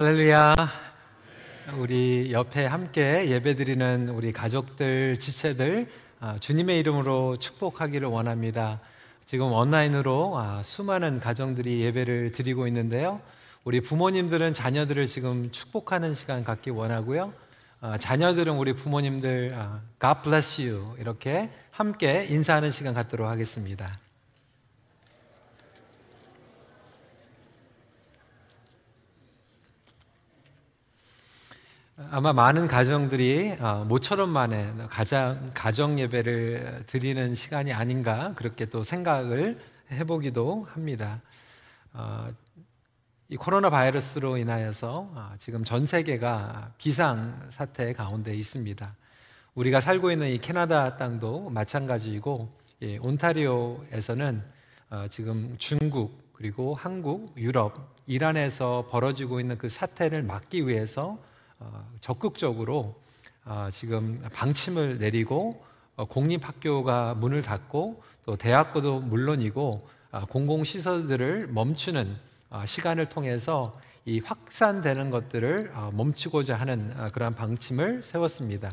할렐루야. 우리 옆에 함께 예배드리는 우리 가족들, 지체들, 아, 주님의 이름으로 축복하기를 원합니다. 지금 온라인으로 아, 수많은 가정들이 예배를 드리고 있는데요. 우리 부모님들은 자녀들을 지금 축복하는 시간 갖기 원하고요. 아, 자녀들은 우리 부모님들 God bless you 이렇게 함께 인사하는 시간 갖도록 하겠습니다. 아마 많은 가정들이 어, 모처럼 만에 가장 가정 예배를 드리는 시간이 아닌가 그렇게 또 생각을 해보기도 합니다. 어, 이 코로나 바이러스로 인하여서 어, 지금 전 세계가 비상 사태 가운데 있습니다. 우리가 살고 있는 이 캐나다 땅도 마찬가지이고 예, 온타리오에서는 지금 중국 그리고 한국, 유럽, 이란에서 벌어지고 있는 그 사태를 막기 위해서 어, 적극적으로 어, 지금 방침을 내리고 어, 공립학교가 문을 닫고 또 대학교도 물론이고 공공시설들을 멈추는 시간을 통해서 이 확산되는 것들을 멈추고자 하는 그러한 방침을 세웠습니다.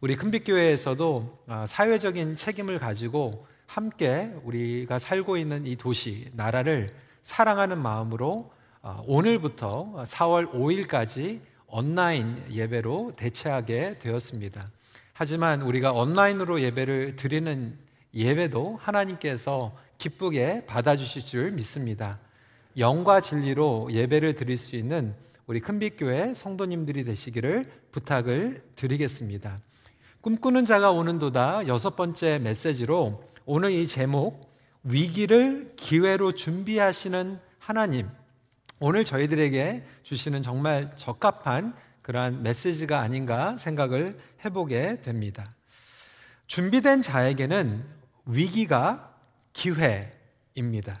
우리 큰빛교회에서도 사회적인 책임을 가지고 함께 우리가 살고 있는 이 도시, 나라를 사랑하는 마음으로 오늘부터 4월 5일까지 온라인 예배로 대체하게 되었습니다. 하지만 우리가 온라인으로 예배를 드리는 예배도 하나님께서 기쁘게 받아주실 줄 믿습니다. 영과 진리로 예배를 드릴 수 있는 우리 큰빛교회 성도님들이 되시기를 부탁을 드리겠습니다. 꿈꾸는 자가 오는도다 여섯 번째 메시지로 오늘 이 제목 위기를 기회로 준비하시는 하나님 오늘 저희들에게 주시는 정말 적합한 그러한 메시지가 아닌가 생각을 해보게 됩니다. 준비된 자에게는 위기가 기회입니다.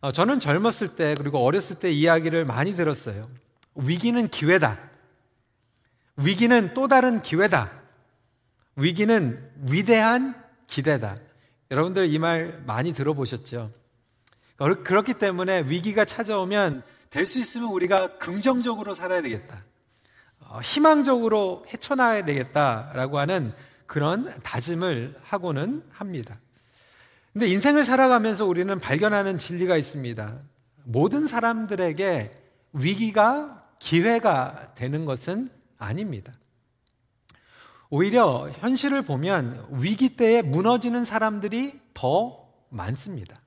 어, 저는 젊었을 때 그리고 어렸을 때 이야기를 많이 들었어요. 위기는 기회다. 위기는 또 다른 기회다. 위기는 위대한 기대다. 여러분들 이 말 많이 들어보셨죠? 그렇기 때문에 위기가 찾아오면 될 수 있으면 우리가 긍정적으로 살아야 되겠다. 어, 희망적으로 헤쳐나가야 되겠다라고 하는 그런 다짐을 하고는 합니다. 근데 인생을 살아가면서 우리는 발견하는 진리가 있습니다. 모든 사람들에게 위기가 기회가 되는 것은 아닙니다. 오히려 현실을 보면 위기 때에 무너지는 사람들이 더 많습니다.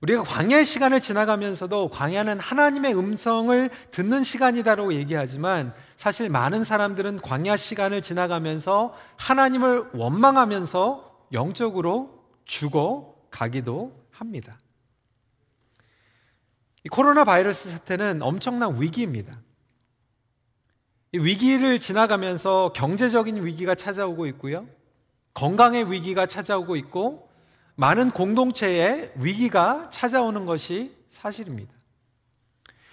우리가 광야의 시간을 지나가면서도 광야는 하나님의 음성을 듣는 시간이다라고 얘기하지만 사실 많은 사람들은 광야 시간을 지나가면서 하나님을 원망하면서 영적으로 죽어 가기도 합니다. 이 코로나 바이러스 사태는 엄청난 위기입니다. 이 위기를 지나가면서 경제적인 위기가 찾아오고 있고요. 건강의 위기가 찾아오고 있고 많은 공동체에 위기가 찾아오는 것이 사실입니다.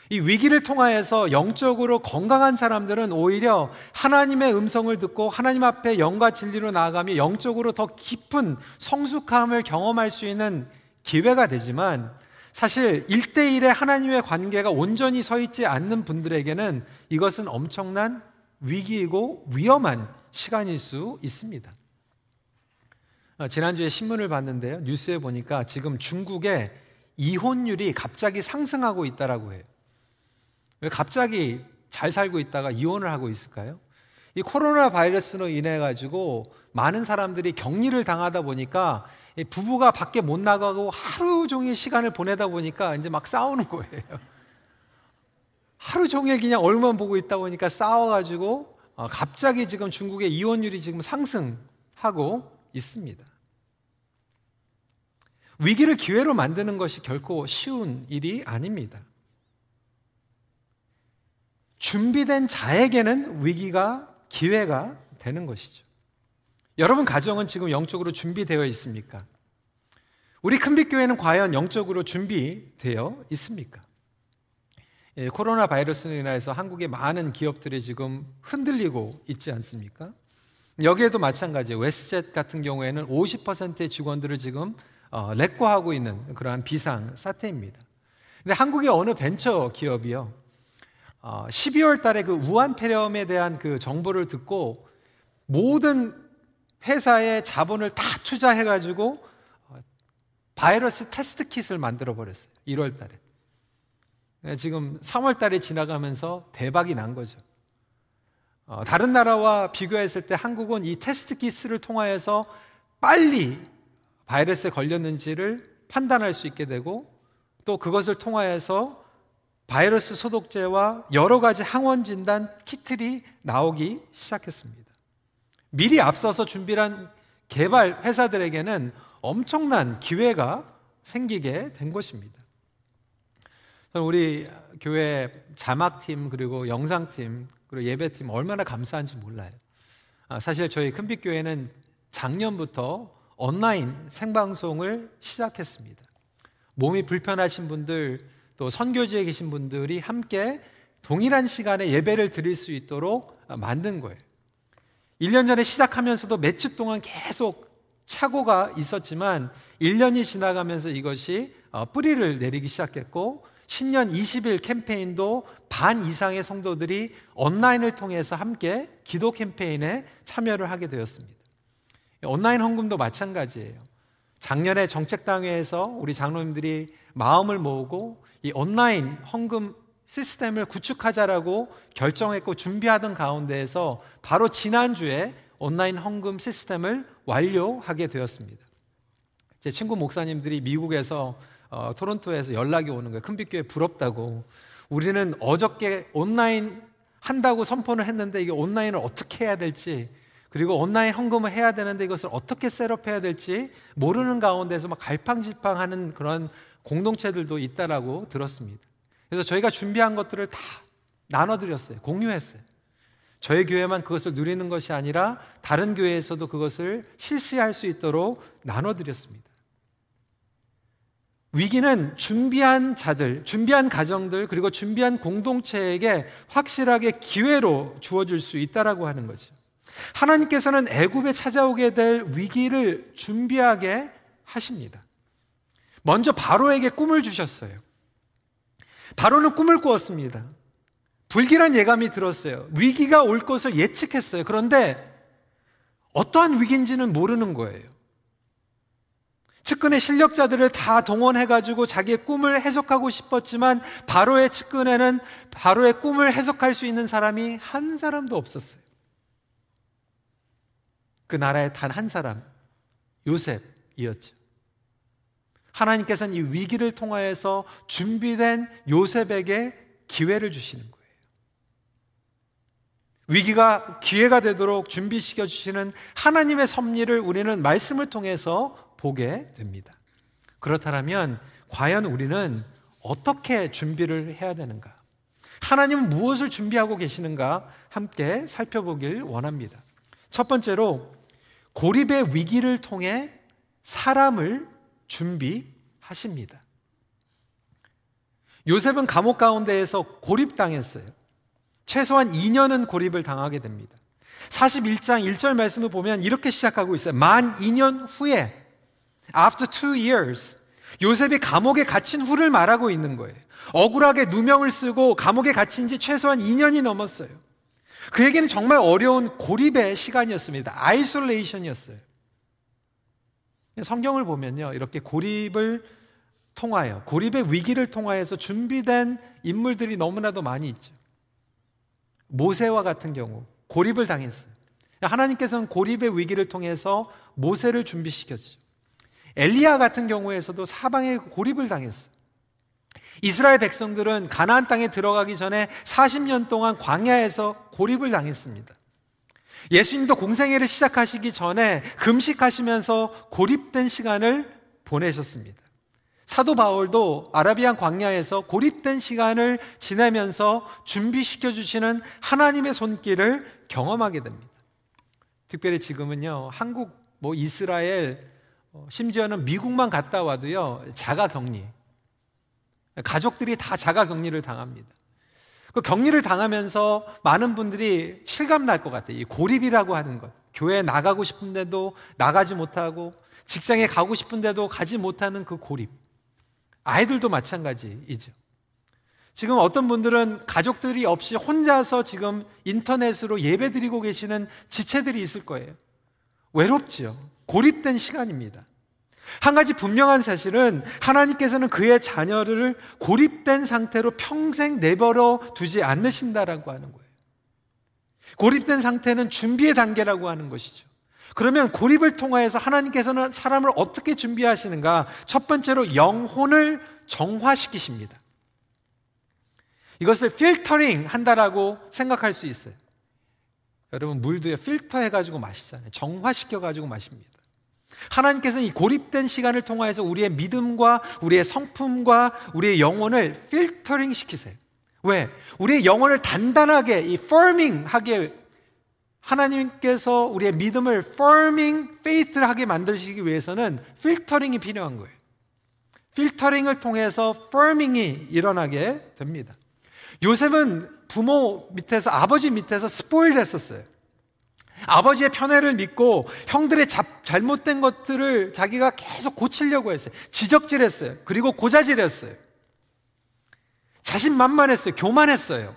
이 위기를 통하여서 영적으로 건강한 사람들은 오히려 하나님의 음성을 듣고 하나님 앞에 영과 진리로 나아가며 영적으로 더 깊은 성숙함을 경험할 수 있는 기회가 되지만 사실 일대일의 하나님의 관계가 온전히 서 있지 않는 분들에게는 이것은 엄청난 위기이고 위험한 시간일 수 있습니다. 어, 지난주에 신문을 봤는데요. 뉴스에 보니까 지금 중국의 이혼율이 갑자기 상승하고 있다라고 해요. 왜 갑자기 잘 살고 있다가 이혼을 하고 있을까요? 이 코로나 바이러스로 인해 가지고 많은 사람들이 격리를 당하다 보니까 부부가 밖에 못 나가고 하루 종일 시간을 보내다 보니까 이제 막 싸우는 거예요. 하루 종일 그냥 얼굴만 보고 있다 보니까 싸워가지고 어, 갑자기 지금 중국의 이혼율이 지금 상승하고 있습니다. 위기를 기회로 만드는 것이 결코 쉬운 일이 아닙니다. 준비된 자에게는 위기가 기회가 되는 것이죠. 여러분 가정은 지금 영적으로 준비되어 있습니까? 우리 큰빛교회는 과연 영적으로 준비되어 있습니까? 예, 코로나 바이러스로 인해서 한국의 많은 기업들이 지금 흔들리고 있지 않습니까? 여기에도 마찬가지예요. 웨스젯 같은 경우에는 50%의 직원들을 지금 어, 렉과하고 있는 그러한 비상 사태입니다. 근데 한국의 어느 벤처 기업이요. 어, 12월 달에 그 우한 폐렴에 대한 그 정보를 듣고 모든 회사의 자본을 다 투자해 가지고 어, 바이러스 테스트 kit을 만들어 버렸어요. 1월 달에. 네, 지금 3월 달에 지나가면서 대박이 난 거죠. 어, 다른 나라와 비교했을 때 한국은 이 test kits를 통하여서 빨리 바이러스에 걸렸는지를 판단할 수 있게 되고 또 그것을 통하여서 바이러스 소독제와 여러 가지 항원 진단 키트이 나오기 시작했습니다. 미리 앞서서 준비한 개발 회사들에게는 엄청난 기회가 생기게 된 것입니다. 우리 교회 자막팀 그리고 영상팀 그리고 예배팀 얼마나 감사한지 몰라요. 아, 사실 저희 큰빛교회는 작년부터 온라인 생방송을 시작했습니다. 몸이 불편하신 분들 또 선교지에 계신 분들이 함께 동일한 시간에 예배를 드릴 수 있도록 만든 거예요. 1년 전에 시작하면서도 몇 주 동안 계속 착오가 있었지만 1년이 지나가면서 이것이 어, 뿌리를 내리기 시작했고 신년 20일 캠페인도 반 이상의 성도들이 온라인을 통해서 함께 기도 캠페인에 참여를 하게 되었습니다. 온라인 헌금도 마찬가지예요. 작년에 정책당회에서 우리 장로님들이 마음을 모으고 이 온라인 헌금 시스템을 구축하자라고 결정했고 준비하던 가운데에서 바로 지난주에 온라인 헌금 시스템을 완료하게 되었습니다. 제 친구 목사님들이 미국에서 어, 토론토에서 연락이 오는 거예요. 큰빛교회 부럽다고. 우리는 어저께 온라인 한다고 선포를 했는데 이게 온라인을 어떻게 해야 될지 그리고 온라인 헌금을 해야 되는데 이것을 어떻게 셋업해야 될지 모르는 가운데서 막 갈팡질팡하는 그런 공동체들도 있다라고 들었습니다. 그래서 저희가 준비한 것들을 다 나눠드렸어요. 공유했어요. 저희 교회만 그것을 누리는 것이 아니라 다른 교회에서도 그것을 실시할 수 있도록 나눠드렸습니다. 위기는 준비한 자들, 준비한 가정들, 그리고 준비한 공동체에게 확실하게 기회로 주어질 수 있다라고 하는 거죠. 하나님께서는 애굽에 찾아오게 될 위기를 준비하게 하십니다. 먼저 바로에게 꿈을 주셨어요. 바로는 꿈을 꾸었습니다. 불길한 예감이 들었어요. 위기가 올 것을 예측했어요. 그런데 어떠한 위기인지는 모르는 거예요. 측근의 실력자들을 다 동원해가지고 자기의 꿈을 해석하고 싶었지만 바로의 측근에는 바로의 꿈을 해석할 수 있는 사람이 한 사람도 없었어요. 그 나라의 단 한 사람, 요셉이었죠. 하나님께서는 이 위기를 통하여서 준비된 요셉에게 기회를 주시는 거예요. 위기가 기회가 되도록 준비시켜 주시는 하나님의 섭리를 우리는 말씀을 통해서 보게 됩니다. 그렇다면 과연 우리는 어떻게 준비를 해야 되는가? 하나님은 무엇을 준비하고 계시는가? 함께 살펴보길 원합니다. 첫 번째로 고립의 위기를 통해 사람을 준비하십니다. 요셉은 감옥 가운데에서 고립당했어요. 최소한 2년은 고립을 당하게 됩니다. 41장 1절 말씀을 보면 이렇게 시작하고 있어요. 만 2년 후에 After two years, 요셉이 감옥에 갇힌 후를 말하고 있는 거예요. 억울하게 누명을 쓰고 감옥에 갇힌 지 최소한 2년이 넘었어요. 그에게는 정말 어려운 고립의 시간이었습니다. 아이솔레이션이었어요. 성경을 보면요. 이렇게 고립을 통하여, 고립의 위기를 통하여서 준비된 인물들이 너무나도 많이 있죠. 모세와 같은 경우, 고립을 당했어요. 하나님께서는 고립의 위기를 통해서 모세를 준비시켰죠. 엘리야 같은 경우에서도 사방에 고립을 당했어. 이스라엘 백성들은 가나안 땅에 들어가기 전에 40년 동안 광야에서 고립을 당했습니다. 예수님도 공생애를 시작하시기 전에 금식하시면서 고립된 시간을 보내셨습니다. 사도 바울도 아라비안 광야에서 고립된 시간을 지내면서 준비시켜 주시는 하나님의 손길을 경험하게 됩니다. 특별히 지금은요, 한국, 뭐 이스라엘, 어, 심지어는 미국만 갔다 와도요, 자가 격리. 가족들이 다 자가 격리를 당합니다. 그 격리를 당하면서 많은 분들이 실감 날 것 같아요. 이 고립이라고 하는 것. 교회에 나가고 싶은데도 나가지 못하고 직장에 가고 싶은데도 가지 못하는 그 고립. 아이들도 마찬가지이죠. 지금 어떤 분들은 가족들이 없이 혼자서 지금 인터넷으로 예배 드리고 계시는 지체들이 있을 거예요. 외롭지요. 고립된 시간입니다. 한 가지 분명한 사실은 하나님께서는 그의 자녀를 고립된 상태로 평생 내버려 두지 않으신다라고 하는 거예요. 고립된 상태는 준비의 단계라고 하는 것이죠. 그러면 고립을 통하여서 하나님께서는 사람을 어떻게 준비하시는가? 첫 번째로 영혼을 정화시키십니다. 이것을 필터링 한다라고 생각할 수 있어요. 여러분 물도에 필터 해가지고 마시잖아요. 정화시켜가지고 마십니다. 하나님께서는 이 고립된 시간을 통하여서 우리의 믿음과 우리의 성품과 우리의 영혼을 필터링 시키세요. 왜? 우리의 영혼을 단단하게 이 firming 하게 하나님께서 우리의 믿음을 firming faith를 하게 만드시기 위해서는 필터링이 필요한 거예요. 필터링을 통해서 firming이 일어나게 됩니다. 요셉은 부모 밑에서 아버지 밑에서 스포일 됐었어요. 아버지의 편애를 믿고 형들의 잡, 잘못된 것들을 자기가 계속 고치려고 했어요. 지적질했어요. 그리고 고자질했어요. 자신만만했어요. 교만했어요.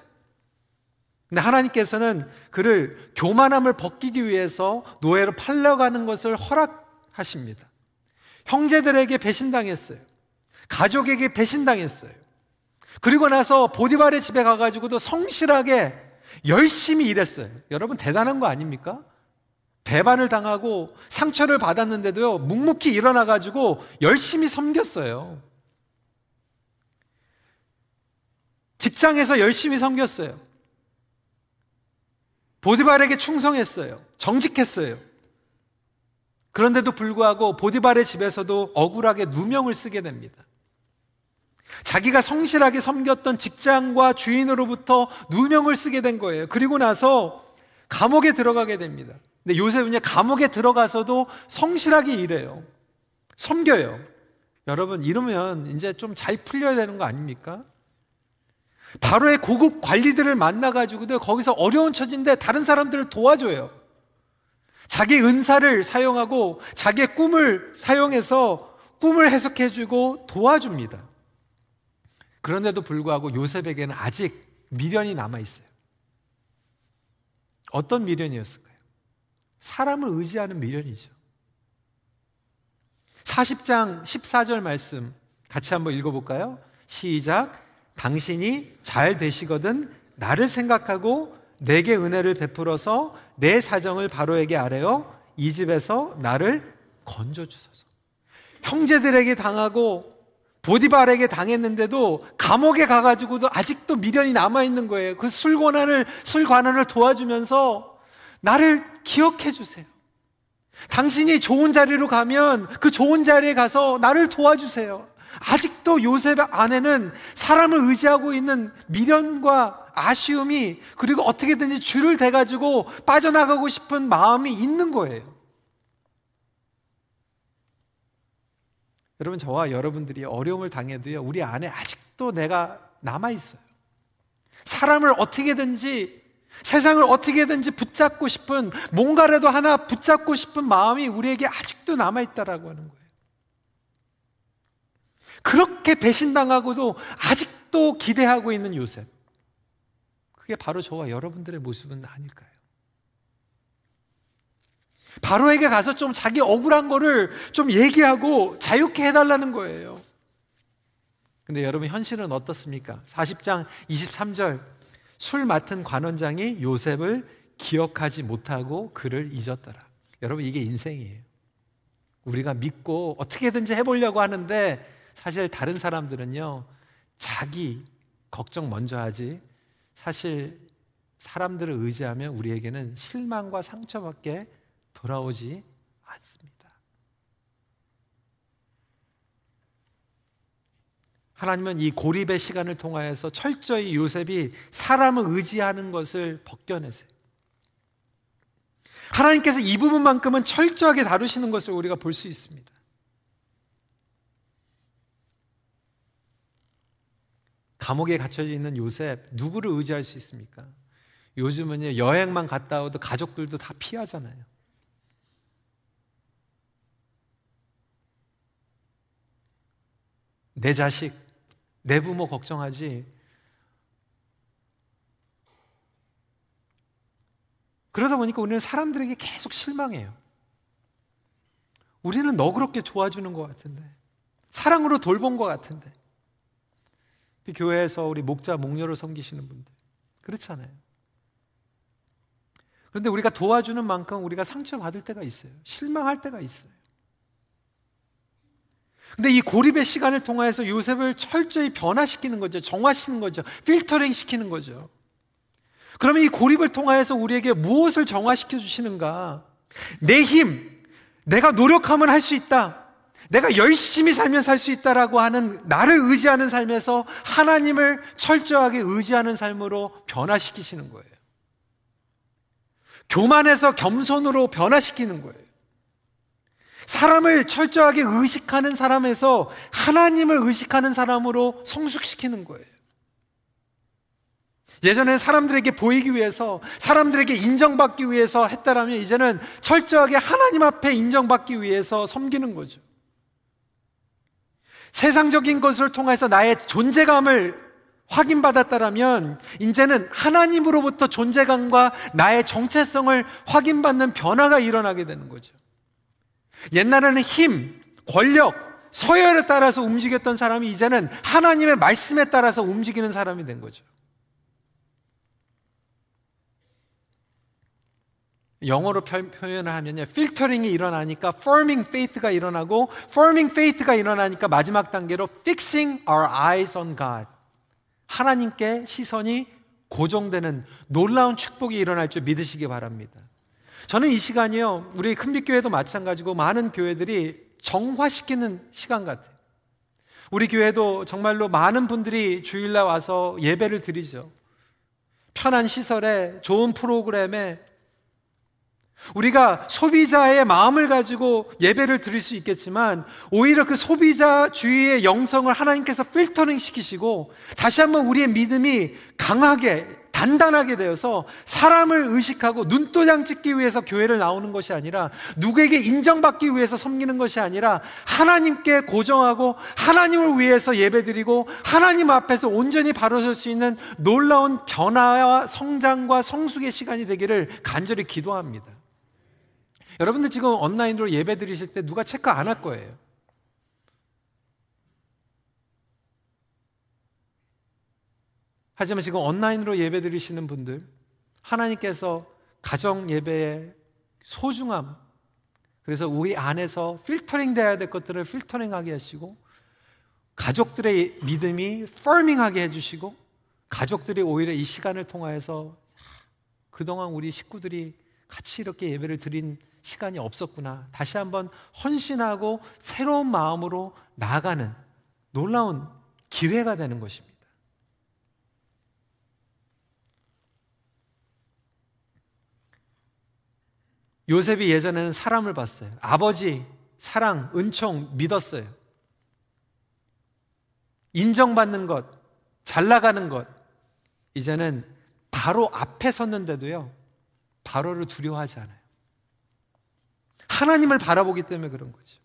근데 하나님께서는 그를 교만함을 벗기기 위해서 노예로 팔려가는 것을 허락하십니다. 형제들에게 배신당했어요. 가족에게 배신당했어요. 그리고 나서 보디발의 집에 가가지고도 성실하게 열심히 일했어요. 여러분 대단한 거 아닙니까? 배반을 당하고 상처를 받았는데도요, 묵묵히 일어나가지고 열심히 섬겼어요. 직장에서 열심히 섬겼어요. 보디발에게 충성했어요. 정직했어요. 그런데도 불구하고 보디발의 집에서도 억울하게 누명을 쓰게 됩니다. 자기가 성실하게 섬겼던 직장과 주인으로부터 누명을 쓰게 된 거예요. 그리고 나서 감옥에 들어가게 됩니다. 근데 요셉은 감옥에 들어가서도 성실하게 일해요. 섬겨요. 여러분, 이러면 이제 좀 잘 풀려야 되는 거 아닙니까? 바로의 고급 관리들을 만나가지고도 거기서 어려운 처지인데 다른 사람들을 도와줘요. 자기 은사를 사용하고 자기의 꿈을 사용해서 꿈을 해석해주고 도와줍니다. 그런데도 불구하고 요셉에게는 아직 미련이 남아 있어요. 어떤 미련이었을까요? 사람을 의지하는 미련이죠. 40장 14절 말씀 같이 한번 읽어볼까요? 시작. 당신이 잘 되시거든 나를 생각하고 내게 은혜를 베풀어서 내 사정을 바로에게 아래요. 이 집에서 나를 건져 주소서. 형제들에게 당하고 보디발에게 당했는데도 감옥에 가가지고도 아직도 미련이 남아있는 거예요. 그 술관원을, 술관원을 도와주면서 나를 기억해 주세요. 당신이 좋은 자리로 가면 그 좋은 자리에 가서 나를 도와주세요. 아직도 요셉의 아내는 사람을 의지하고 있는 미련과 아쉬움이 그리고 어떻게든지 줄을 대가지고 빠져나가고 싶은 마음이 있는 거예요. 여러분 저와 여러분들이 어려움을 당해도요 우리 안에 아직도 내가 남아 있어요. 사람을 어떻게든지 세상을 어떻게든지 붙잡고 싶은 뭔가라도 하나 붙잡고 싶은 마음이 우리에게 아직도 남아 있다라고 하는 거예요. 그렇게 배신당하고도 아직도 기대하고 있는 요셉. 그게 바로 저와 여러분들의 모습은 아닐까요? 바로에게 가서 좀 자기 억울한 거를 좀 얘기하고 자유케 해달라는 거예요. 근데 여러분 현실은 어떻습니까? 40장 23절 술 맡은 관원장이 요셉을 기억하지 못하고 그를 잊었더라. 여러분 이게 인생이에요. 우리가 믿고 어떻게든지 해보려고 하는데 사실 다른 사람들은요 자기 걱정 먼저 하지 사실 사람들을 의지하면 우리에게는 실망과 상처밖에 돌아오지 않습니다. 하나님은 이 고립의 시간을 통하여서 철저히 요셉이 사람을 의지하는 것을 벗겨내세요. 하나님께서 이 부분만큼은 철저하게 다루시는 것을 우리가 볼 수 있습니다. 감옥에 갇혀져 있는 요셉, 누구를 의지할 수 있습니까? 요즘은 여행만 갔다 오도 가족들도 다 피하잖아요. 내 자식, 내 부모 걱정하지. 그러다 보니까 우리는 사람들에게 계속 실망해요. 우리는 너그럽게 도와주는 것 같은데, 사랑으로 돌본 것 같은데, 교회에서 우리 목자, 목녀로 섬기시는 분들. 그렇잖아요. 그런데 우리가 도와주는 만큼 우리가 상처받을 때가 있어요. 실망할 때가 있어요. 근데 이 고립의 시간을 통해서 요셉을 철저히 변화시키는 거죠. 정화시키는 거죠. 필터링 시키는 거죠. 그러면 이 고립을 통하여서 우리에게 무엇을 정화시켜 주시는가? 내 힘, 내가 노력하면 할 수 있다. 내가 열심히 살면 살 수 있다라고 하는 나를 의지하는 삶에서 하나님을 철저하게 의지하는 삶으로 변화시키시는 거예요. 교만에서 겸손으로 변화시키는 거예요. 사람을 철저하게 의식하는 사람에서 하나님을 의식하는 사람으로 성숙시키는 거예요. 예전에는 사람들에게 보이기 위해서, 사람들에게 인정받기 위해서 했다라면 이제는 철저하게 하나님 앞에 인정받기 위해서 섬기는 거죠. 세상적인 것을 통해서 나의 존재감을 확인받았다라면 이제는 하나님으로부터 존재감과 나의 정체성을 확인받는 변화가 일어나게 되는 거죠. 옛날에는 힘, 권력, 서열에 따라서 움직였던 사람이 이제는 하나님의 말씀에 따라서 움직이는 사람이 된 거죠. 영어로 표현을 하면요. 필터링이 일어나니까 forming faith가 일어나고 forming faith가 일어나니까 마지막 단계로 fixing our eyes on God. 하나님께 시선이 고정되는 놀라운 축복이 일어날 줄 믿으시기 바랍니다. 저는 이 시간이요. 우리 큰빛교회도 마찬가지고 많은 교회들이 정화시키는 시간 같아요. 우리 교회도 정말로 많은 분들이 주일날 와서 예배를 드리죠. 편한 시설에 좋은 프로그램에 우리가 소비자의 마음을 가지고 예배를 드릴 수 있겠지만 오히려 그 소비자 주의의 영성을 하나님께서 필터링 시키시고 다시 한번 우리의 믿음이 강하게 단단하게 되어서 사람을 의식하고 눈도장 찍기 위해서 교회를 나오는 것이 아니라 누구에게 인정받기 위해서 섬기는 것이 아니라 하나님께 고정하고 하나님을 위해서 예배드리고 하나님 앞에서 온전히 바로 설 수 있는 놀라운 변화와 성장과 성숙의 시간이 되기를 간절히 기도합니다. 여러분들 지금 온라인으로 예배 드리실 때 누가 체크 안 할 거예요. 하지만 지금 온라인으로 예배 드리시는 분들, 하나님께서 가정 예배의 소중함, 그래서 우리 안에서 필터링 돼야 될 것들을 필터링 하게 하시고, 가족들의 믿음이 퍼밍하게 해주시고, 가족들이 오히려 이 시간을 통하여서 그동안 우리 식구들이 같이 이렇게 예배를 드린 시간이 없었구나. 다시 한번 헌신하고 새로운 마음으로 나아가는 놀라운 기회가 되는 것입니다. 요셉이 예전에는 사람을 봤어요. 아버지, 사랑, 은총 믿었어요. 인정받는 것, 잘 나가는 것. 이제는 바로 앞에 섰는데도요, 바로를 두려워하지 않아요. 하나님을 바라보기 때문에 그런 거죠.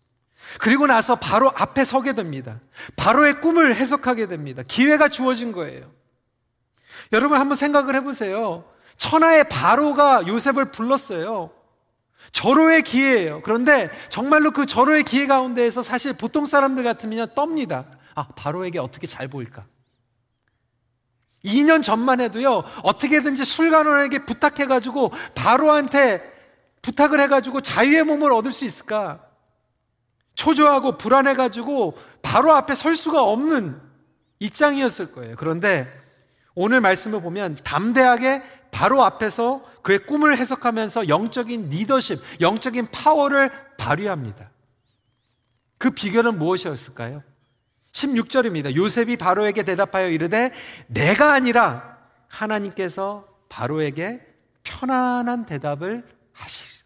그리고 나서 바로 앞에 서게 됩니다. 바로의 꿈을 해석하게 됩니다. 기회가 주어진 거예요. 여러분 한번 생각을 해보세요. 천하의 바로가 요셉을 불렀어요. 절호의 기회예요. 그런데 정말로 그 절호의 기회 가운데에서 사실 보통 사람들 같으면 떱니다. 아, 바로에게 어떻게 잘 보일까? 2년 전만 해도요, 어떻게든지 술관원에게 부탁해가지고 바로한테 부탁을 해가지고 자유의 몸을 얻을 수 있을까? 초조하고 불안해가지고 바로 앞에 설 수가 없는 입장이었을 거예요. 그런데 오늘 말씀을 보면 담대하게 바로 앞에서 그의 꿈을 해석하면서 영적인 리더십, 영적인 파워를 발휘합니다. 그 비결은 무엇이었을까요? 16절입니다. 요셉이 바로에게 대답하여 이르되 내가 아니라 하나님께서 바로에게 편안한 대답을 하시리.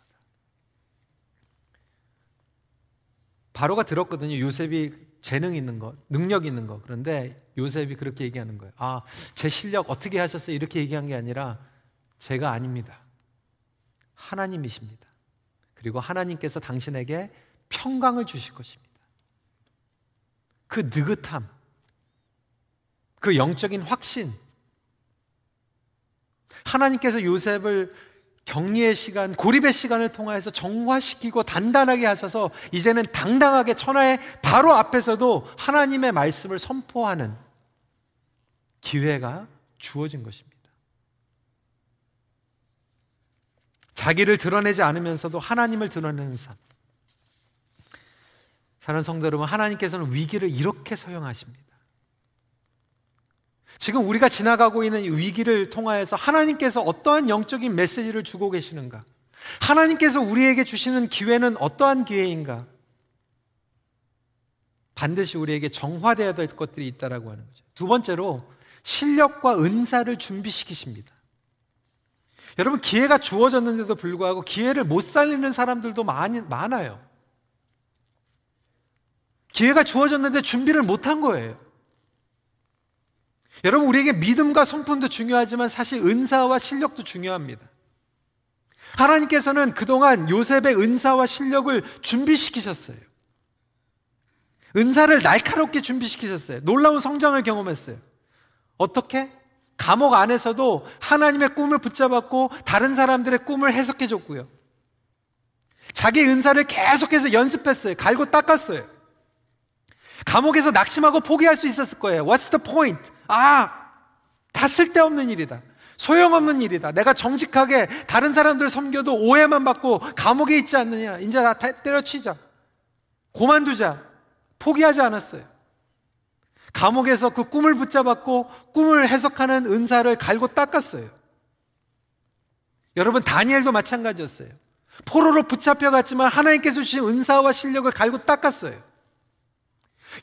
바로가 들었거든요. 요셉이 재능 있는 것, 능력 있는 것. 그런데 요셉이 그렇게 얘기하는 거예요. 아, 제 실력 어떻게 하셨어요? 이렇게 얘기한 게 아니라 제가 아닙니다. 하나님이십니다. 그리고 하나님께서 당신에게 평강을 주실 것입니다. 그 느긋함, 그 영적인 확신. 하나님께서 요셉을 격리의 시간, 고립의 시간을 통하여서 정화시키고 단단하게 하셔서 이제는 당당하게 천하의 바로 앞에서도 하나님의 말씀을 선포하는 기회가 주어진 것입니다. 자기를 드러내지 않으면서도 하나님을 드러내는 삶. 사는 성도 여러분, 하나님께서는 위기를 이렇게 사용하십니다. 지금 우리가 지나가고 있는 위기를 통하여서 하나님께서 어떠한 영적인 메시지를 주고 계시는가? 하나님께서 우리에게 주시는 기회는 어떠한 기회인가? 반드시 우리에게 정화되어야 될 것들이 있다라고 하는 거죠. 두 번째로 실력과 은사를 준비시키십니다. 여러분 기회가 주어졌는데도 불구하고 기회를 못 살리는 사람들도 많이 많아요. 기회가 주어졌는데 준비를 못한 거예요. 여러분, 우리에게 믿음과 성품도 중요하지만 사실 은사와 실력도 중요합니다. 하나님께서는 그동안 요셉의 은사와 실력을 준비시키셨어요. 은사를 날카롭게 준비시키셨어요. 놀라운 성장을 경험했어요. 어떻게? 감옥 안에서도 하나님의 꿈을 붙잡았고 다른 사람들의 꿈을 해석해 줬고요. 자기 은사를 계속해서 연습했어요. 갈고 닦았어요. 감옥에서 낙심하고 포기할 수 있었을 거예요. What's the point? 아, 다 쓸데없는 일이다. 소용없는 일이다. 내가 정직하게 다른 사람들을 섬겨도 오해만 받고 감옥에 있지 않느냐. 이제 다 때려치자. 고만두자. 포기하지 않았어요. 감옥에서 그 꿈을 붙잡았고 꿈을 해석하는 은사를 갈고 닦았어요. 여러분, 다니엘도 마찬가지였어요. 포로로 붙잡혀 갔지만 하나님께서 주신 은사와 실력을 갈고 닦았어요.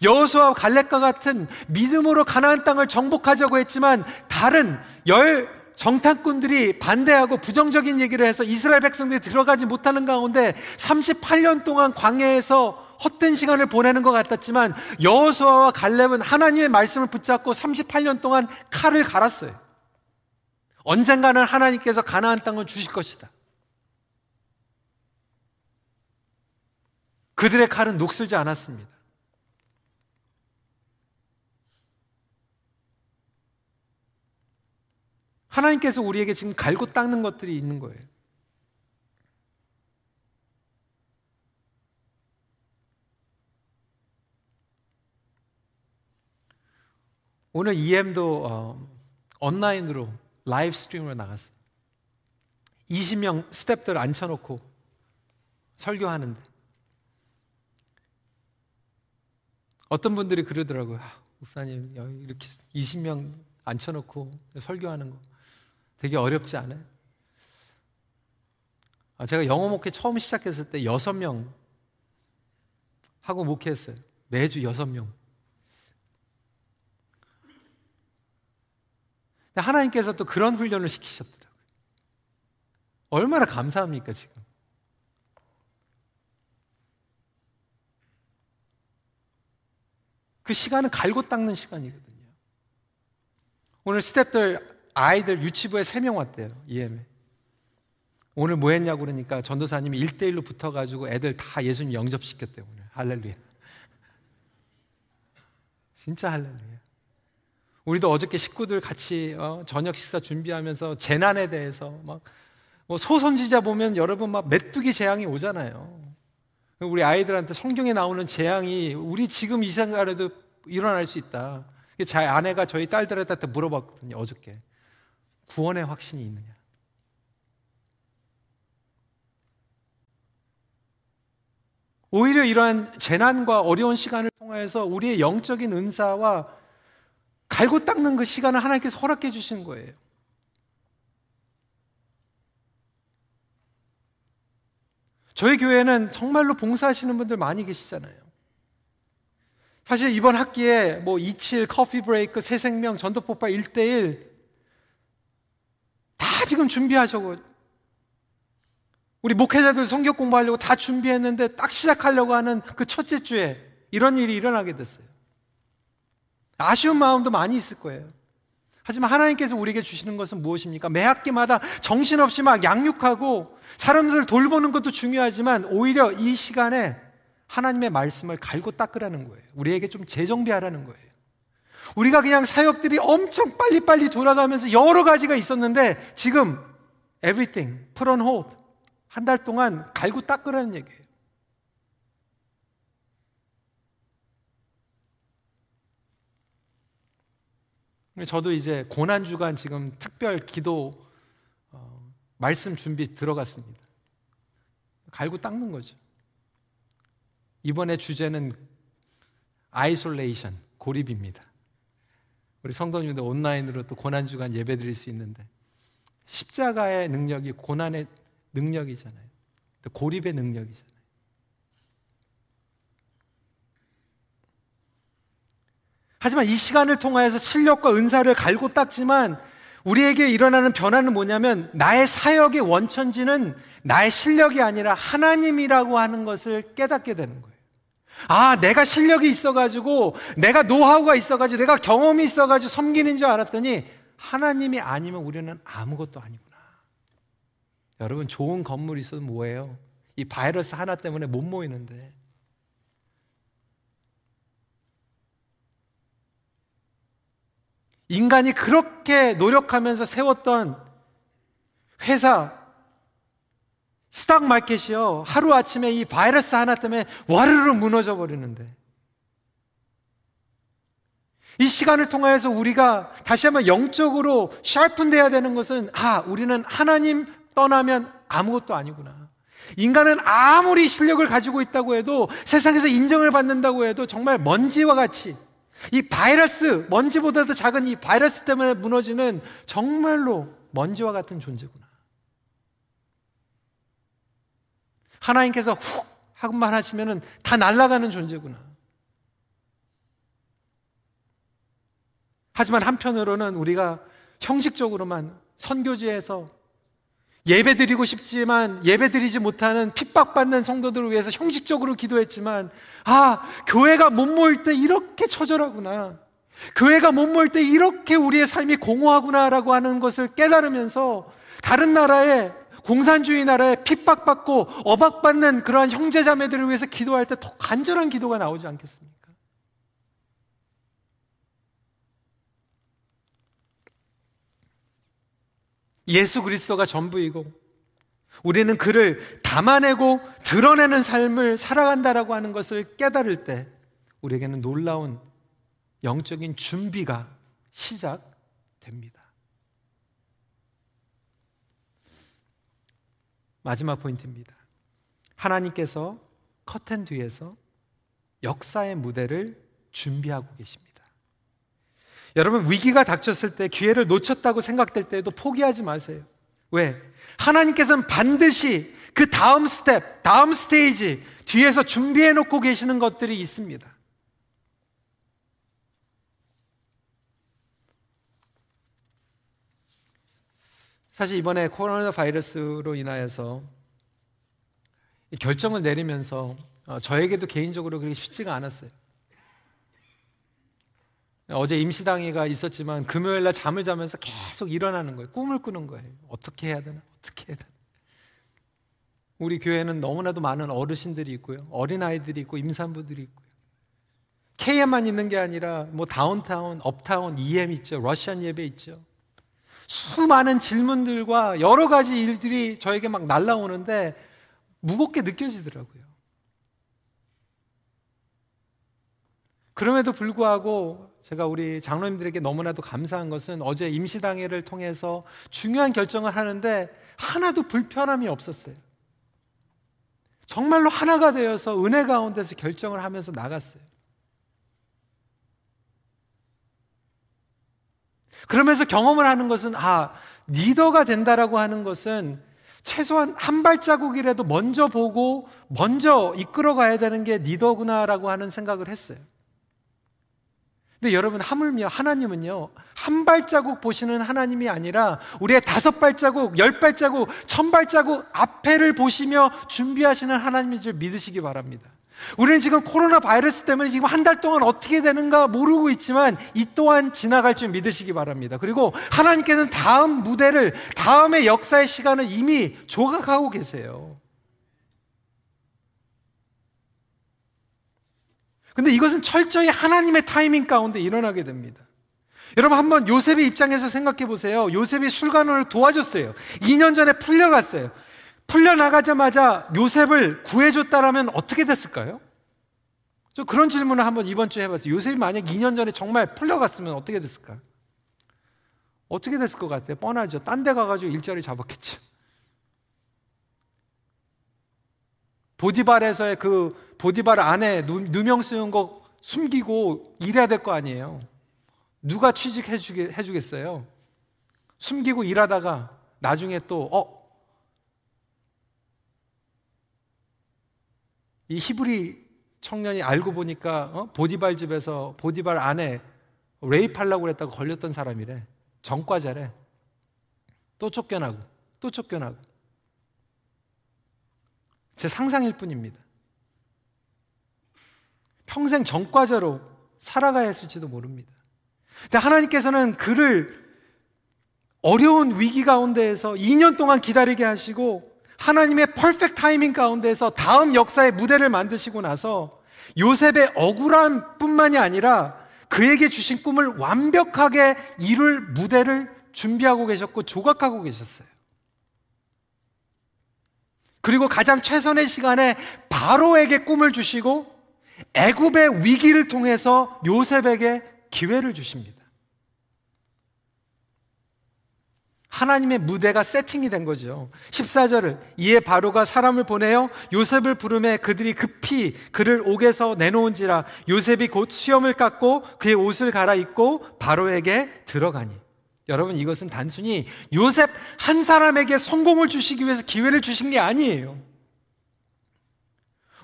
여호수아와 갈렙과 같은 믿음으로 가나안 땅을 정복하자고 했지만 다른 열 정탐꾼들이 반대하고 부정적인 얘기를 해서 이스라엘 백성들이 들어가지 못하는 가운데 38년 동안 광야에서 헛된 시간을 보내는 것 같았지만 여호수아와 갈렙은 하나님의 말씀을 붙잡고 38년 동안 칼을 갈았어요. 언젠가는 하나님께서 가나안 땅을 주실 것이다. 그들의 칼은 녹슬지 않았습니다. 하나님께서 우리에게 지금 갈고 닦는 것들이 있는 거예요. 오늘 EM도 어, 온라인으로 live stream으로 나갔어요. 20명 스탭들 앉혀놓고 설교하는데 어떤 분들이 그러더라고요. 아, 목사님 이렇게 20명 앉혀놓고 설교하는 거 되게 어렵지 않아요? 아, 제가 영어 목회 처음 시작했을 때 여섯 명 하고 목회했어요. 매주 여섯 명. 하나님께서 또 그런 훈련을 시키셨더라고요. 얼마나 감사합니까, 지금? 그 시간은 갈고 닦는 시간이거든요. 오늘 스탭들 아이들 유치부에 세 명 왔대요. EM에. 오늘 뭐 했냐고 그러니까 전도사님이 1대1로 붙어 가지고 애들 다 예수님 영접시켰대요. 오늘. 할렐루야. 진짜 할렐루야. 우리도 어저께 식구들 같이 어, 저녁 식사 준비하면서 재난에 대해서 막 뭐 소선지자 보면 여러분 막 메뚜기 재앙이 오잖아요. 우리 아이들한테 성경에 나오는 재앙이 우리 지금 이 생각에도 일어날 수 있다. 제 아내가 저희 딸들한테 물어봤거든요, 어저께. 구원의 확신이 있느냐? 오히려 이러한 재난과 어려운 시간을 통해서 우리의 영적인 은사와 갈고 닦는 그 시간을 하나님께서 허락해 주신 거예요. 저희 교회는 정말로 봉사하시는 분들 많이 계시잖아요. 사실 이번 학기에 뭐 27 커피 브레이크 새 생명 전도 폭발 1대1 다 지금 준비하셔고 우리 목회자들 성경 공부하려고 다 준비했는데 딱 시작하려고 하는 그 첫째 주에 이런 일이 일어나게 됐어요. 아쉬운 마음도 많이 있을 거예요. 하지만 하나님께서 우리에게 주시는 것은 무엇입니까? 매 학기마다 정신없이 막 양육하고 사람들을 돌보는 것도 중요하지만 오히려 이 시간에 하나님의 말씀을 갈고 닦으라는 거예요. 우리에게 좀 재정비하라는 거예요. 우리가 그냥 사역들이 엄청 빨리빨리 돌아가면서 여러 가지가 있었는데 지금 everything put on hold 한 달 동안 갈고 닦으라는 얘기예요. 저도 이제 고난 주간 지금 특별 기도 어, 말씀 준비 들어갔습니다. 갈고 닦는 거죠. 이번에 주제는 isolation, 고립입니다. 우리 성도님들 온라인으로 또 고난 주간 예배 드릴 수 있는데 십자가의 능력이 고난의 능력이잖아요. 고립의 능력이잖아요. 하지만 이 시간을 통하여서 실력과 은사를 갈고 닦지만 우리에게 일어나는 변화는 뭐냐면 나의 사역의 원천지는 나의 실력이 아니라 하나님이라고 하는 것을 깨닫게 되는 거예요. 아, 내가 실력이 있어가지고, 내가 노하우가 있어가지고, 내가 경험이 있어가지고 섬기는 줄 알았더니, 하나님이 아니면 우리는 아무것도 아니구나. 여러분, 좋은 건물이 있어도 뭐예요? 이 바이러스 하나 때문에 못 모이는데. 인간이 그렇게 노력하면서 세웠던 회사, 스탁 마켓이요. 하루아침에 이 바이러스 하나 때문에 와르르 무너져 버리는데. 이 시간을 통하여서 우리가 다시 한번 영적으로 샤픈돼야 되는 것은 아, 우리는 하나님 떠나면 아무것도 아니구나. 인간은 아무리 실력을 가지고 있다고 해도 세상에서 인정을 받는다고 해도 정말 먼지와 같이 이 바이러스, 먼지보다도 작은 이 바이러스 때문에 무너지는 정말로 먼지와 같은 존재구나. 하나님께서 훅 하고만 하시면은 다 날아가는 존재구나. 하지만 한편으로는 우리가 형식적으로만 선교지에서 예배 드리고 싶지만 예배 드리지 못하는 핍박받는 성도들을 위해서 형식적으로 기도했지만 아, 교회가 못 모일 때 이렇게 처절하구나. 교회가 못 모일 때 이렇게 우리의 삶이 공허하구나라고 하는 것을 깨달으면서 다른 나라에 공산주의 나라에 핍박받고 어박받는 그러한 형제자매들을 위해서 기도할 때 더 간절한 기도가 나오지 않겠습니까? 예수 그리스도가 전부이고 우리는 그를 담아내고 드러내는 삶을 살아간다라고 하는 것을 깨달을 때 우리에게는 놀라운 영적인 준비가 시작됩니다. 마지막 포인트입니다. 하나님께서 커튼 뒤에서 역사의 무대를 준비하고 계십니다. 여러분, 위기가 닥쳤을 때 기회를 놓쳤다고 생각될 때에도 포기하지 마세요. 왜? 하나님께서는 반드시 그 다음 스텝, 다음 스테이지 뒤에서 준비해 놓고 계시는 것들이 있습니다. 사실 이번에 코로나 바이러스로 인하여서 결정을 내리면서 어, 저에게도 개인적으로 그렇게 쉽지가 않았어요. 어제 임시당회가 있었지만 금요일 날 잠을 자면서 계속 일어나는 거예요. 꿈을 꾸는 거예요. 어떻게 해야 되나? 어떻게 해야 되나? 우리 교회는 너무나도 많은 어르신들이 있고요. 어린아이들이 있고 임산부들이 있고요. KM만 있는 게 아니라 뭐 다운타운, 업타운, EM 있죠. 러시안 예배 있죠. 수많은 질문들과 여러 가지 일들이 저에게 막 날라오는데 무겁게 느껴지더라고요. 그럼에도 불구하고 제가 우리 장로님들에게 너무나도 감사한 것은 어제 임시당회를 통해서 중요한 결정을 하는데 하나도 불편함이 없었어요. 정말로 하나가 되어서 은혜 가운데서 결정을 하면서 나갔어요. 그러면서 경험을 하는 것은 아, 리더가 된다라고 하는 것은 최소한 한 발자국이라도 먼저 보고 먼저 이끌어 가야 되는 게 리더구나라고 하는 생각을 했어요. 근데 여러분 하물며 하나님은요 한 발자국 보시는 하나님이 아니라 우리의 다섯 발자국, 열 발자국, 천 발자국 앞에를 보시며 준비하시는 하나님인 줄 믿으시기 바랍니다. 우리는 지금 코로나 바이러스 때문에 지금 한 달 동안 어떻게 되는가 모르고 있지만 이 또한 지나갈 줄 믿으시기 바랍니다. 그리고 하나님께서는 다음 무대를, 다음의 역사의 시간을 이미 조각하고 계세요. 근데 이것은 철저히 하나님의 타이밍 가운데 일어나게 됩니다. 여러분 한번 요셉의 입장에서 생각해 보세요. 요셉이 술관원을 도와줬어요. 2년 전에 풀려갔어요. 풀려나가자마자 요셉을 구해줬다라면 어떻게 됐을까요? 저 그런 질문을 한번 이번 주에 해봤어요. 요셉이 만약 2년 전에 정말 풀려갔으면 어떻게 됐을까? 어떻게 됐을 것 같아요? 뻔하죠. 딴 데 가가지고 일자리 잡았겠죠. 보디발에서의 그 보디발 안에 누 명 쓰는 거 숨기고 일해야 될 거 아니에요. 누가 취직해 주겠어요? 숨기고 일하다가 나중에 또, 어, 이 히브리 청년이 알고 보니까 어? 보디발 집에서 보디발 안에 레이프하려고 그랬다고 걸렸던 사람이래. 전과자래. 또 쫓겨나고, 또 쫓겨나고. 제 상상일 뿐입니다. 평생 전과자로 살아가야 했을지도 모릅니다. 근데 하나님께서는 그를 어려운 위기 가운데에서 2년 동안 기다리게 하시고 하나님의 퍼펙트 타이밍 가운데에서 다음 역사의 무대를 만드시고 나서 요셉의 억울한 뿐만이 아니라 그에게 주신 꿈을 완벽하게 이룰 무대를 준비하고 계셨고 조각하고 계셨어요. 그리고 가장 최선의 시간에 바로에게 꿈을 주시고 애굽의 위기를 통해서 요셉에게 기회를 주십니다. 하나님의 무대가 세팅이 된 거죠. 14절을 이에 바로가 사람을 보내어 요셉을 부름에 그들이 급히 그를 옥에서 내놓은지라 요셉이 곧 수염을 깎고 그의 옷을 갈아입고 바로에게 들어가니 여러분 이것은 단순히 요셉 한 사람에게 성공을 주시기 위해서 기회를 주신 게 아니에요.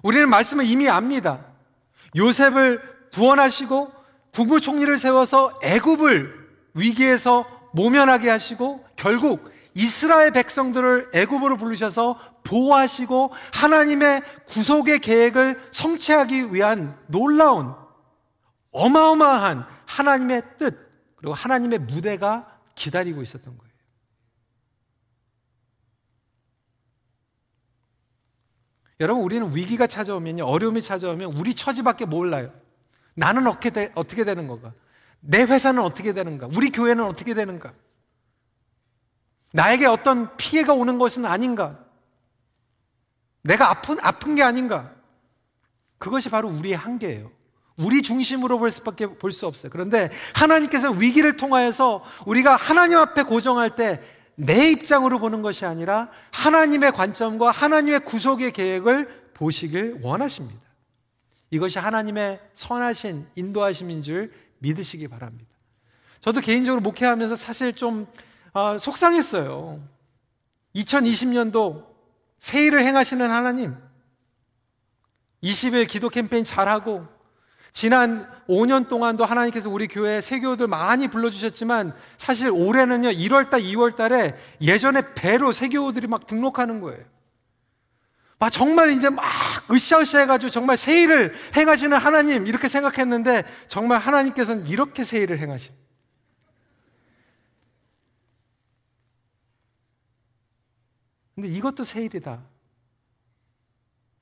우리는 말씀을 이미 압니다. 요셉을 구원하시고 국무총리를 세워서 애굽을 위기에서 모면하게 하시고 결국 이스라엘 백성들을 애굽으로 부르셔서 보호하시고 하나님의 구속의 계획을 성취하기 위한 놀라운 어마어마한 하나님의 뜻 그리고 하나님의 무대가 기다리고 있었던 거예요. 여러분 우리는 위기가 찾아오면 어려움이 찾아오면 우리 처지밖에 몰라요. 나는 어떻게, 되, 어떻게 되는 건가? 내 회사는 어떻게 되는가? 우리 교회는 어떻게 되는가? 나에게 어떤 피해가 오는 것은 아닌가? 내가 아픈, 아픈 게 아닌가? 그것이 바로 우리의 한계예요. 우리 중심으로 볼 수밖에 볼 수 없어요. 그런데 하나님께서 위기를 통하여서 우리가 하나님 앞에 고정할 때 내 입장으로 보는 것이 아니라 하나님의 관점과 하나님의 구속의 계획을 보시길 원하십니다. 이것이 하나님의 선하신 인도하심인 줄 믿으시기 바랍니다. 저도 개인적으로 목회하면서 사실 좀 아, 속상했어요. 2020년도 세일을 행하시는 하나님, 20일 기도 캠페인 잘하고, 지난 5년 동안도 하나님께서 우리 교회 세교들 많이 불러주셨지만, 사실 올해는요, 1월달, 2월달에 예전에 배로 세교들이 막 등록하는 거예요. 막 정말 이제 막 으쌰으쌰 해가지고 정말 세일을 행하시는 하나님, 이렇게 생각했는데, 정말 하나님께서는 이렇게 세일을 행하신. 근데 이것도 세일이다.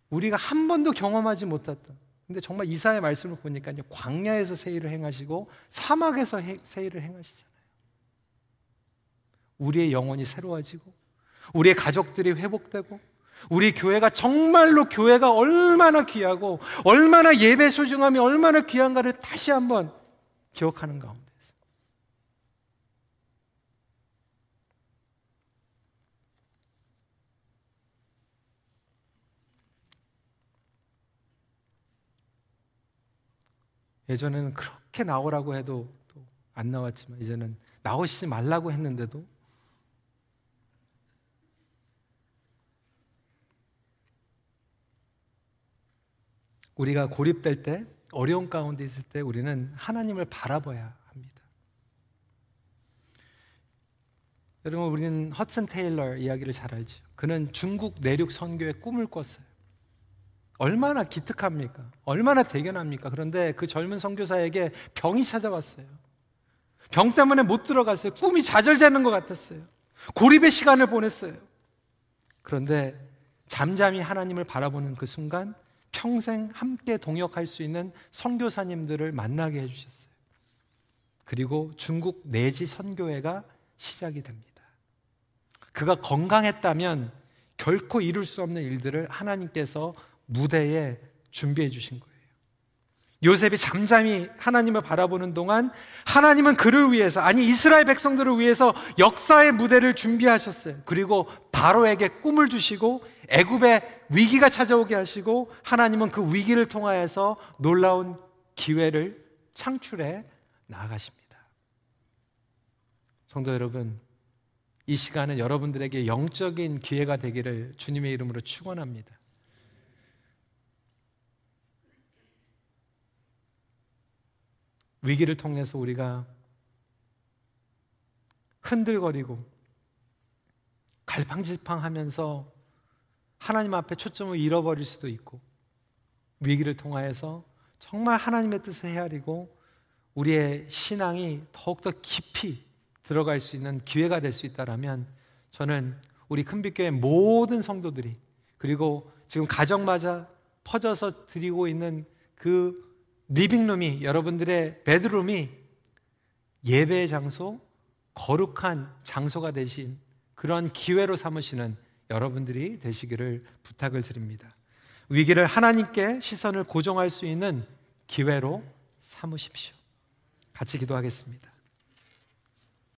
우리가 한 번도 경험하지 못했던. 근데 정말 이사의 말씀을 보니까 광야에서 세일을 행하시고 사막에서 해, 세일을 행하시잖아요. 우리의 영혼이 새로워지고 우리의 가족들이 회복되고 우리 교회가 정말로 교회가 얼마나 귀하고 얼마나 예배 소중함이 얼마나 귀한가를 다시 한번 기억하는 가운데. 예전에는 그렇게 나오라고 해도 안 나왔지만 이제는 나오시지 말라고 했는데도 우리가 고립될 때 어려운 가운데 있을 때 우리는 하나님을 바라봐야 합니다. 여러분 우리는 허슨 테일러 이야기를 잘 알죠. 그는 중국 내륙 선교의 꿈을 꿨어요. 얼마나 기특합니까? 얼마나 대견합니까? 그런데 그 젊은 선교사에게 병이 찾아왔어요. 병 때문에 못 들어갔어요. 꿈이 좌절되는 것 같았어요. 고립의 시간을 보냈어요. 그런데 잠잠히 하나님을 바라보는 그 순간 평생 함께 동역할 수 있는 선교사님들을 만나게 해주셨어요. 그리고 중국 내지 선교회가 시작이 됩니다. 그가 건강했다면 결코 이룰 수 없는 일들을 하나님께서 무대에 준비해 주신 거예요. 요셉이 잠잠히 하나님을 바라보는 동안 하나님은 그를 위해서 아니 이스라엘 백성들을 위해서 역사의 무대를 준비하셨어요. 그리고 바로에게 꿈을 주시고 애굽에 위기가 찾아오게 하시고 하나님은 그 위기를 통하여서 놀라운 기회를 창출해 나아가십니다. 성도 여러분, 이 시간은 여러분들에게 영적인 기회가 되기를 주님의 이름으로 축원합니다. 위기를 통해서 우리가 흔들거리고 갈팡질팡하면서 하나님 앞에 초점을 잃어버릴 수도 있고 위기를 통하여서 정말 하나님의 뜻을 헤아리고 우리의 신앙이 더욱더 깊이 들어갈 수 있는 기회가 될 수 있다라면 저는 우리 큰빛교회 모든 성도들이 그리고 지금 가정마저 퍼져서 드리고 있는 그 리빙룸이 여러분들의 베드룸이 예배의 장소, 거룩한 장소가 되신 그런 기회로 삼으시는 여러분들이 되시기를 부탁을 드립니다. 위기를 하나님께 시선을 고정할 수 있는 기회로 삼으십시오. 같이 기도하겠습니다.